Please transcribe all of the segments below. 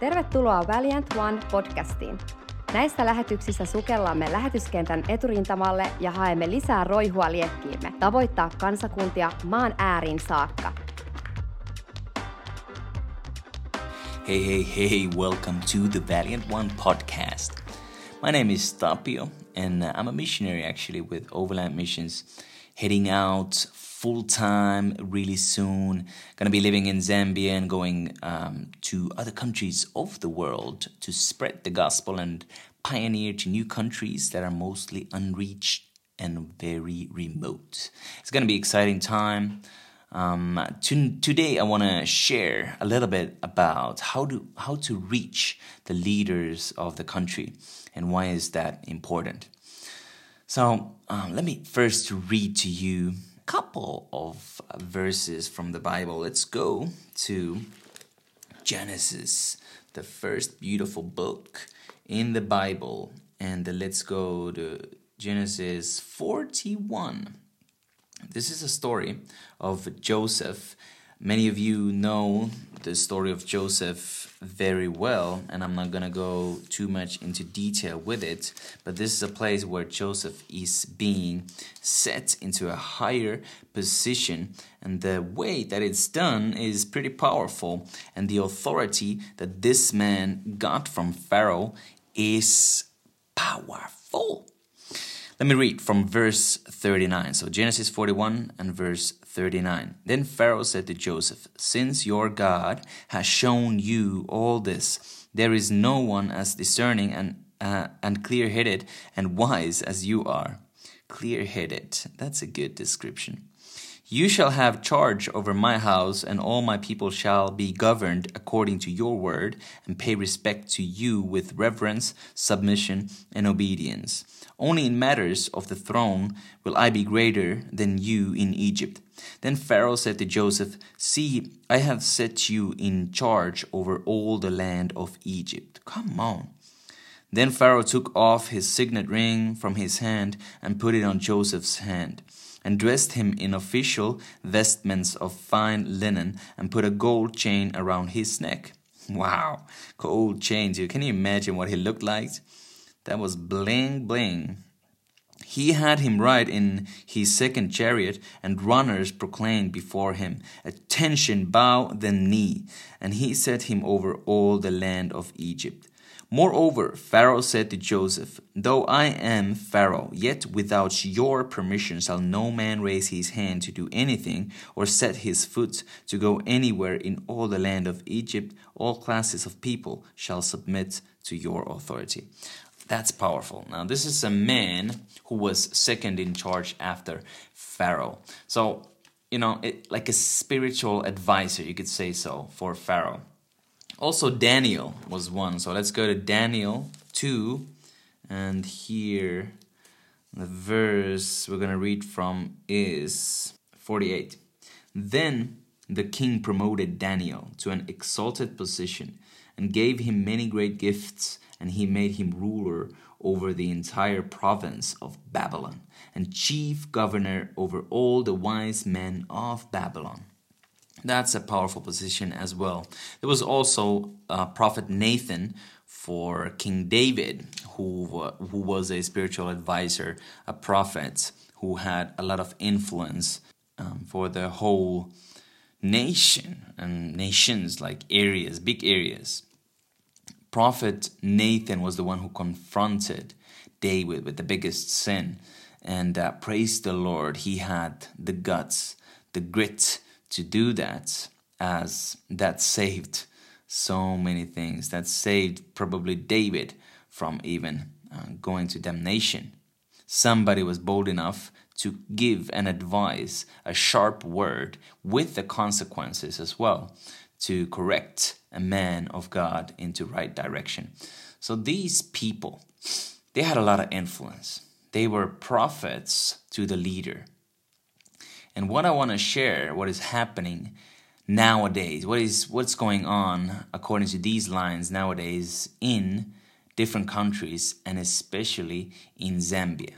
Tervetuloa Valiant One podcastiin. Näissä lähetyksissä sukellamme lähetyskentän eturintamalle ja haemme lisää roihua liekkiimme, tavoittaa kansakuntia maan ääriin saakka. Hey, hey, hey, welcome to the Valiant One podcast. My name is Tapio, and I'm a missionary actually with Overland Missions, heading out full time really soon. Gonna be living in Zambia and going um, to other countries of the world to spread the gospel and pioneer to new countries that are mostly unreached and very remote. It's gonna be exciting time. Um, to, today, I want to share a little bit about how to how to reach the leaders of the country and why is that important. So um, let me first read to you a couple of verses from the Bible. Let's go to Genesis, the first beautiful book in the Bible. And let's go to Genesis 41. This is a story of Joseph Many of you know the story of Joseph very well, and I'm not going to go too much into detail with it, but this is a place where Joseph is being set into a higher position, and the way that it's done is pretty powerful, and the authority that this man got from Pharaoh is powerful. Let me read from verse 39. So Genesis 41 and verse 39. Then Pharaoh said to Joseph, Since your God has shown you all this, there is no one as discerning and, uh, and clear headed and wise as you are. Clear headed. That's a good description. You shall have charge over my house, and all my people shall be governed according to your word, and pay respect to you with reverence, submission, and obedience. Only in matters of the throne will I be greater than you in Egypt. Then Pharaoh said to Joseph, See, I have set you in charge over all the land of Egypt. Come on. Then Pharaoh took off his signet ring from his hand and put it on Joseph's hand and dressed him in official vestments of fine linen and put a gold chain around his neck. Wow, gold chain, chains. Can you imagine what he looked like? That was bling bling. He had him ride in his second chariot, and runners proclaimed before him, Attention, bow the knee. And he set him over all the land of Egypt. Moreover, Pharaoh said to Joseph, Though I am Pharaoh, yet without your permission shall no man raise his hand to do anything, or set his foot to go anywhere in all the land of Egypt. All classes of people shall submit to your authority. That's powerful. Now, this is a man who was second in charge after Pharaoh. So, you know, it, like a spiritual advisor, you could say so, for Pharaoh. Also, Daniel was one. So let's go to Daniel 2. And here, the verse we're going to read from is 48. Then the king promoted Daniel to an exalted position and gave him many great gifts, and he made him ruler over the entire province of Babylon and chief governor over all the wise men of Babylon. That's a powerful position as well. There was also uh, Prophet Nathan for King David, who, uh, who was a spiritual advisor, a prophet who had a lot of influence um, for the whole nation and nations, like areas, big areas. Prophet Nathan was the one who confronted David with the biggest sin. And uh, praise the Lord, he had the guts, the grit, to do that as that saved so many things that saved probably david from even uh, going to damnation. Somebody was bold enough to give an advice a sharp word with the consequences as well to correct a man of god into right direction. So these people they had a lot of influence. They were prophets to the leader and what I want to share, what is happening nowadays, what is what's going on according to these lines nowadays in different countries and especially in Zambia.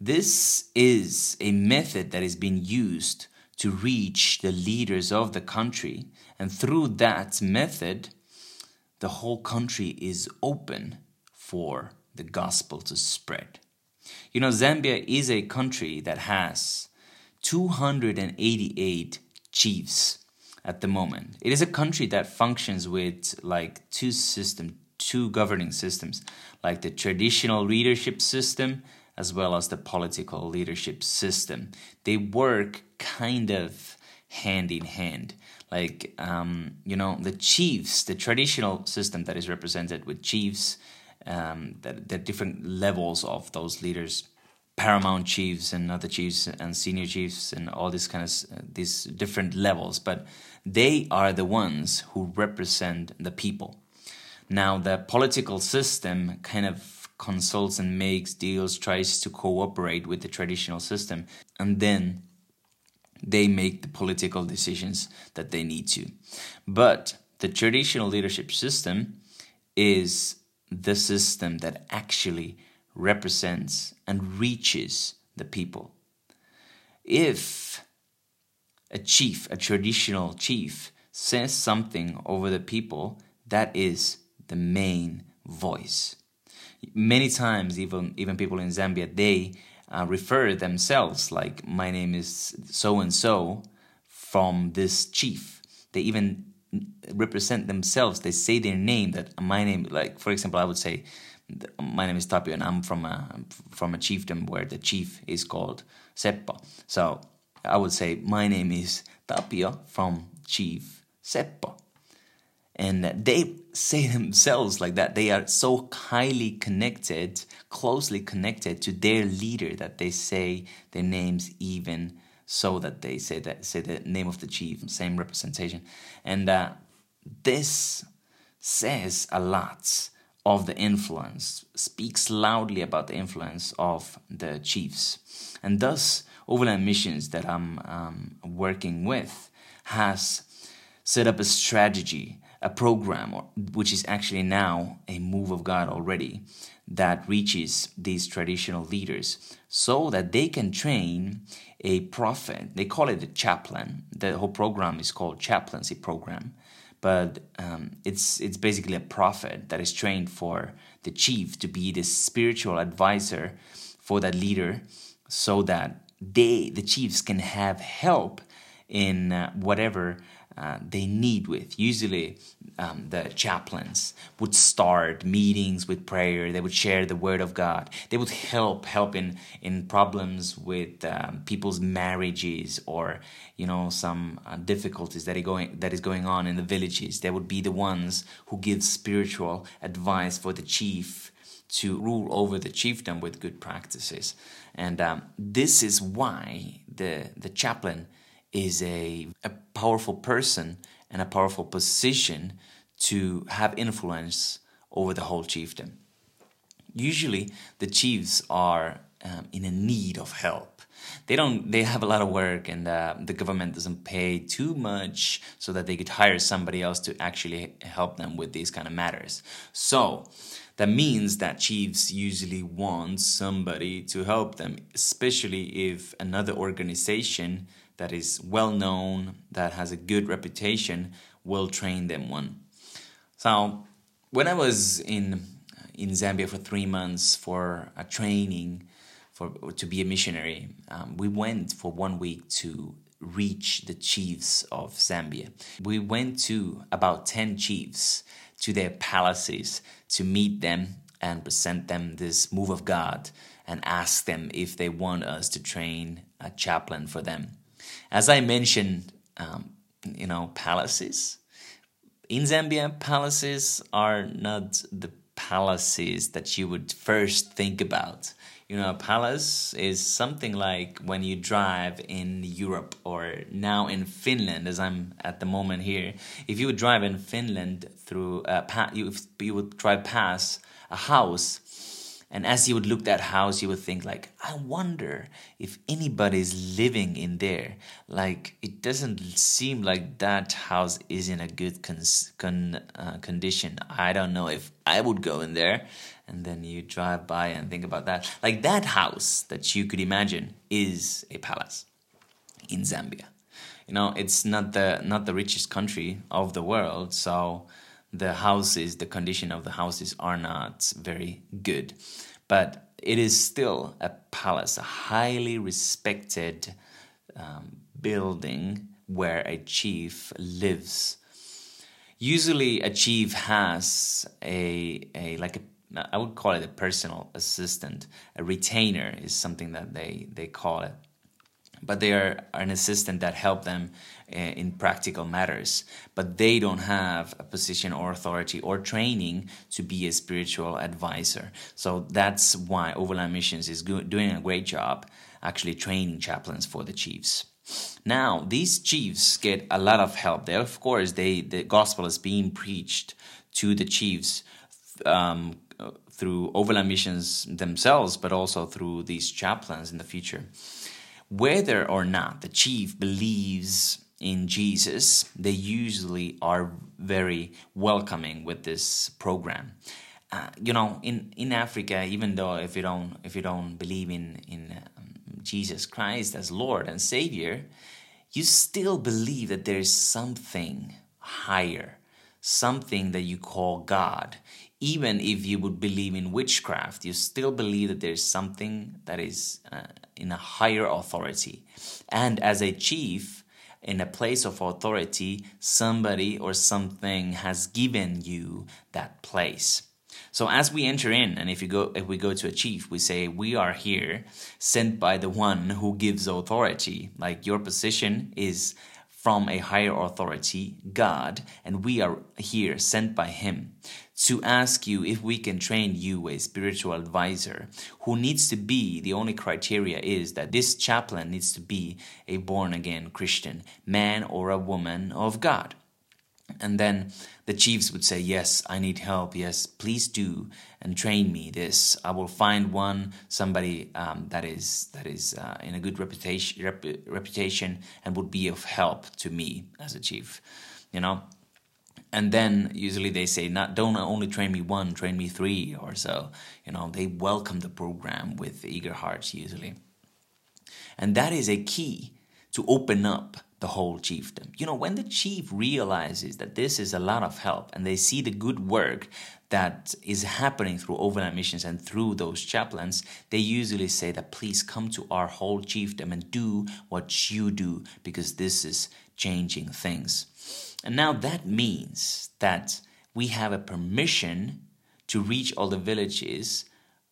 This is a method that is being used to reach the leaders of the country, and through that method, the whole country is open for the gospel to spread. You know, Zambia is a country that has 288 chiefs at the moment. It is a country that functions with like two system, two governing systems, like the traditional leadership system as well as the political leadership system. They work kind of hand in hand. Like, um, you know, the chiefs, the traditional system that is represented with chiefs, um, the, the different levels of those leaders, paramount chiefs and other chiefs and senior chiefs and all these kind of uh, these different levels, but they are the ones who represent the people. Now, the political system kind of consults and makes deals, tries to cooperate with the traditional system, and then they make the political decisions that they need to. But the traditional leadership system is the system that actually represents and reaches the people. If a chief, a traditional chief, says something over the people, that is the main voice. Many times even even people in Zambia they uh, refer themselves like my name is so and so from this chief. They even represent themselves. They say their name that my name like for example i would say my name is tapio and i'm from a from a chiefdom where the chief is called seppo. So i would say my name is tapio from chief seppo. And they say themselves like that. They are so highly connected closely connected to their leader that they say their names even so that they say that say the name of the chief same representation. And uh, this says a lot of the influence speaks loudly about the influence of the chiefs and thus overland missions that i'm um, working with has set up a strategy a program, which is actually now a move of God already, that reaches these traditional leaders so that they can train a prophet. They call it a chaplain. The whole program is called chaplaincy program, but um, it's it's basically a prophet that is trained for the chief to be the spiritual advisor for that leader, so that they the chiefs can have help in uh, whatever uh, they need with. Usually, um, the chaplains would start meetings with prayer. They would share the word of God. They would help help in in problems with um, people's marriages or you know some uh, difficulties that are going that is going on in the villages. They would be the ones who give spiritual advice for the chief to rule over the chiefdom with good practices. And um, this is why the the chaplain is a, a powerful person and a powerful position to have influence over the whole chiefdom. Usually, the chiefs are um, in a need of help. They don't. They have a lot of work, and uh, the government doesn't pay too much so that they could hire somebody else to actually help them with these kind of matters. So that means that chiefs usually want somebody to help them, especially if another organization that is well known, that has a good reputation, will train them one. So, when I was in in Zambia for three months for a training for to be a missionary, um, we went for one week to reach the chiefs of Zambia. We went to about ten chiefs to their palaces to meet them and present them this move of God and ask them if they want us to train a chaplain for them. As I mentioned, um, you know, palaces. In Zambia, palaces are not the palaces that you would first think about. You know, a palace is something like when you drive in Europe or now in Finland, as I'm at the moment here. If you would drive in Finland through, uh, pa- you, you would drive past a house and as you would look at that house, you would think like, I wonder if anybody's living in there. Like it doesn't seem like that house is in a good con- con- uh, condition. I don't know if I would go in there. And then you drive by and think about that. Like that house that you could imagine is a palace in Zambia. You know, it's not the not the richest country of the world, so the houses, the condition of the houses are not very good. But it is still a palace, a highly respected um, building where a chief lives. Usually, a chief has a, a like a I would call it a personal assistant. A retainer is something that they, they call it. But they are an assistant that help them uh, in practical matters. But they don't have a position or authority or training to be a spiritual advisor. So that's why Overland Missions is doing a great job actually training chaplains for the chiefs. Now, these chiefs get a lot of help. They, of course, they the gospel is being preached to the chiefs um, through overland missions themselves, but also through these chaplains in the future. Whether or not the chief believes in Jesus, they usually are very welcoming with this program. Uh, you know, in, in Africa, even though if you don't if you don't believe in in um, Jesus Christ as Lord and Savior, you still believe that there is something higher, something that you call God even if you would believe in witchcraft, you still believe that there's something that is uh, in a higher authority. And as a chief, in a place of authority, somebody or something has given you that place. So as we enter in, and if you go if we go to a chief, we say, We are here, sent by the one who gives authority. Like your position is from a higher authority, God, and we are here sent by Him to ask you if we can train you a spiritual advisor who needs to be the only criteria is that this chaplain needs to be a born again Christian, man or a woman of God. And then the chiefs would say, Yes, I need help. Yes, please do and train me this. I will find one, somebody um, that is, that is uh, in a good reputation, rep, reputation and would be of help to me as a chief, you know? And then usually they say, not don't only train me one, train me three or so. You know, they welcome the program with eager hearts usually. And that is a key to open up the whole chiefdom. You know, when the chief realizes that this is a lot of help and they see the good work that is happening through overland missions and through those chaplains, they usually say that please come to our whole chiefdom and do what you do because this is changing things. And now that means that we have a permission to reach all the villages.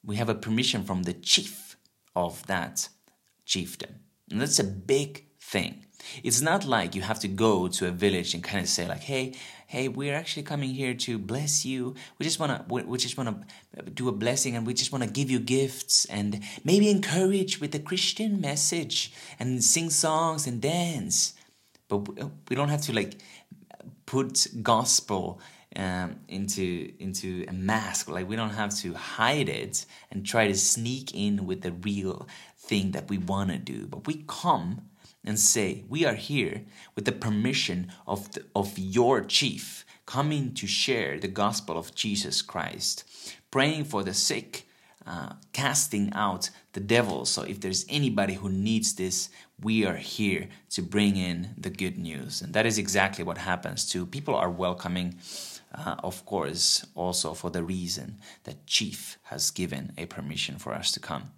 We have a permission from the chief of that chiefdom. And that's a big thing. It's not like you have to go to a village and kind of say like, "Hey, hey, we're actually coming here to bless you. We just wanna, we just wanna do a blessing, and we just wanna give you gifts and maybe encourage with the Christian message and sing songs and dance." But we don't have to like put gospel um, into into a mask. Like we don't have to hide it and try to sneak in with the real thing that we want to do. But we come and say, We are here with the permission of, the, of your chief, coming to share the gospel of Jesus Christ, praying for the sick, uh, casting out the devil. So if there's anybody who needs this, we are here to bring in the good news. And that is exactly what happens too. People are welcoming. Uh, of course, also for the reason that Chief has given a permission for us to come.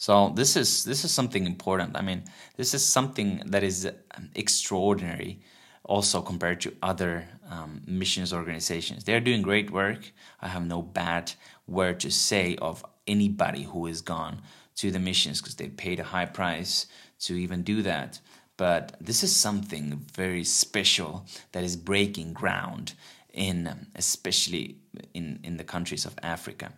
So this is this is something important. I mean, this is something that is extraordinary, also compared to other um, missions organizations. They're doing great work. I have no bad word to say of anybody who has gone to the missions because they paid a high price to even do that. But this is something very special that is breaking ground in especially in, in the countries of Africa.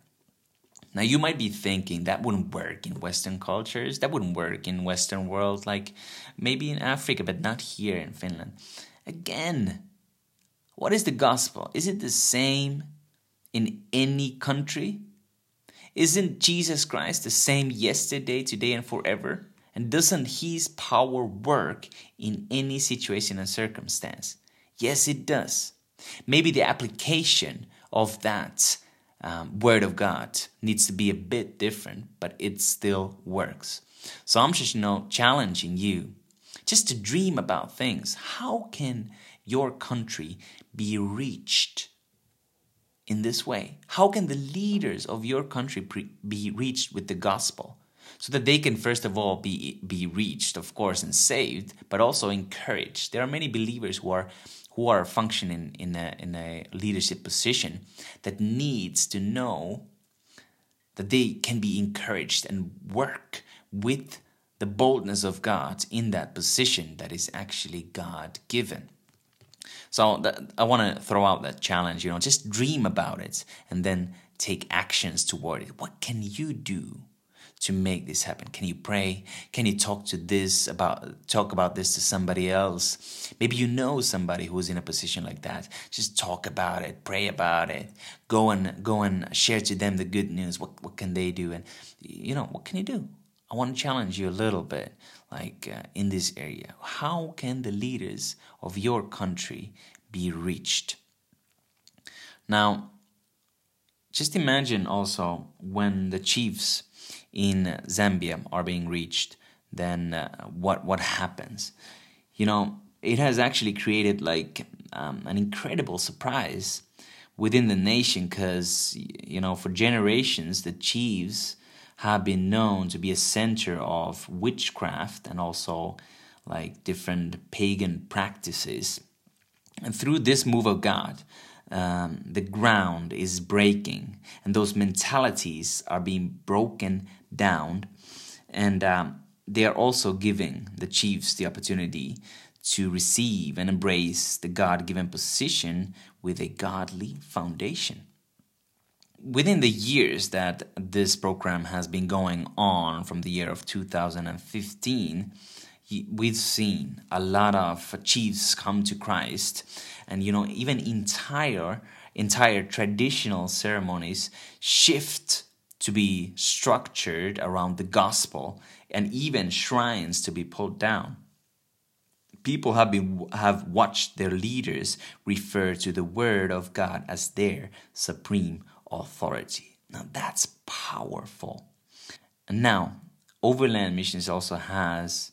Now you might be thinking that wouldn't work in Western cultures, that wouldn't work in Western world, like maybe in Africa, but not here in Finland. Again, what is the gospel? Is it the same in any country? Isn't Jesus Christ the same yesterday, today, and forever? And doesn't his power work in any situation and circumstance? Yes, it does. Maybe the application of that um, Word of God needs to be a bit different, but it still works. So I'm just, you know, challenging you just to dream about things. How can your country be reached in this way? How can the leaders of your country pre- be reached with the gospel? So that they can, first of all, be, be reached, of course, and saved, but also encouraged. There are many believers who are who are functioning in a, in a leadership position that needs to know that they can be encouraged and work with the boldness of God in that position that is actually God given. So that, I want to throw out that challenge, you know, just dream about it and then take actions toward it. What can you do to make this happen? Can you pray? Can you talk to this about talk about this to somebody else? Maybe you know somebody who's in a position like that. Just talk about it, pray about it. Go and go and share to them the good news. What what can they do? And you know, what can you do? I want to challenge you a little bit like uh, in this area. How can the leaders of your country be reached? Now, just imagine also when the chiefs in Zambia are being reached, then uh, what what happens? You know, it has actually created like um, an incredible surprise within the nation because you know for generations the chiefs have been known to be a center of witchcraft and also like different pagan practices and through this move of god um, the ground is breaking and those mentalities are being broken down. And um, they are also giving the chiefs the opportunity to receive and embrace the God given position with a godly foundation. Within the years that this program has been going on from the year of 2015, we've seen a lot of chiefs come to Christ and you know even entire entire traditional ceremonies shift to be structured around the gospel and even shrines to be pulled down. People have been have watched their leaders refer to the word of God as their supreme authority. Now that's powerful. And now overland missions also has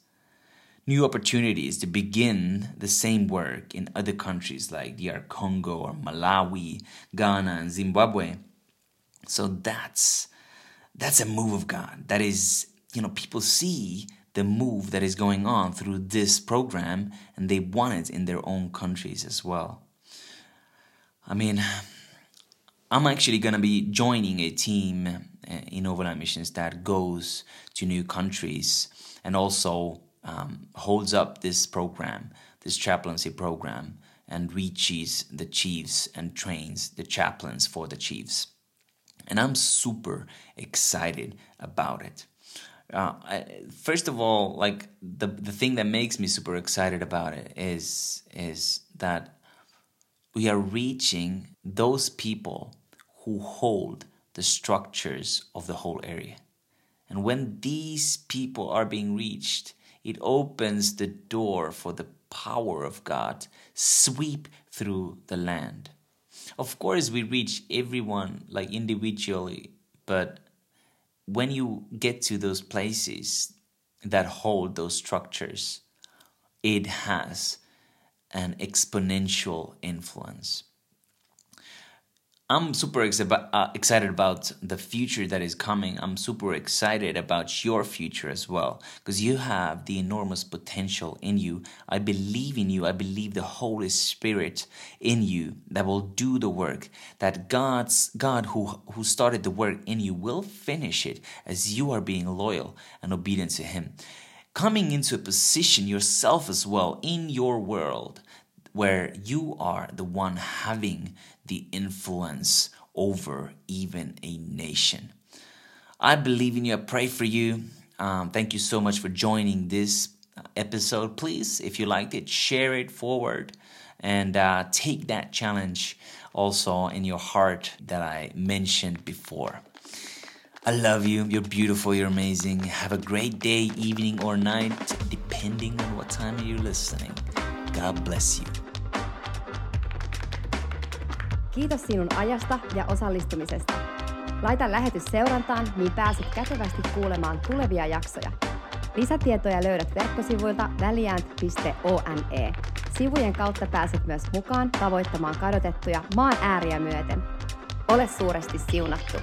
new opportunities to begin the same work in other countries like DR Congo or Malawi, Ghana, and Zimbabwe. So that's that's a move of God. That is, you know, people see the move that is going on through this program and they want it in their own countries as well. I mean, I'm actually going to be joining a team uh, in Overland Missions that goes to new countries and also um, holds up this program, this chaplaincy program, and reaches the chiefs and trains the chaplains for the chiefs. And I'm super excited about it. Uh, I, first of all, like the the thing that makes me super excited about it is is that we are reaching those people who hold the structures of the whole area. And when these people are being reached, it opens the door for the power of God sweep through the land. Of course, we reach everyone like individually, but when you get to those places that hold those structures, it has an exponential influence. I'm super ex- uh, excited about the future that is coming. I'm super excited about your future as well because you have the enormous potential in you. I believe in you. I believe the Holy Spirit in you that will do the work. That God's God who who started the work in you will finish it as you are being loyal and obedient to him. Coming into a position yourself as well in your world where you are the one having the influence over even a nation. I believe in you. I pray for you. Um, thank you so much for joining this episode. Please, if you liked it, share it forward and uh, take that challenge also in your heart that I mentioned before. I love you. You're beautiful. You're amazing. Have a great day, evening, or night, depending on what time you're listening. God bless you. Kiitos sinun ajasta ja osallistumisesta. Laita lähetys seurantaan, niin pääset kätevästi kuulemaan tulevia jaksoja. Lisätietoja löydät verkkosivuilta valiant.one. Sivujen kautta pääset myös mukaan tavoittamaan kadotettuja maan ääriä myöten. Ole suuresti siunattu!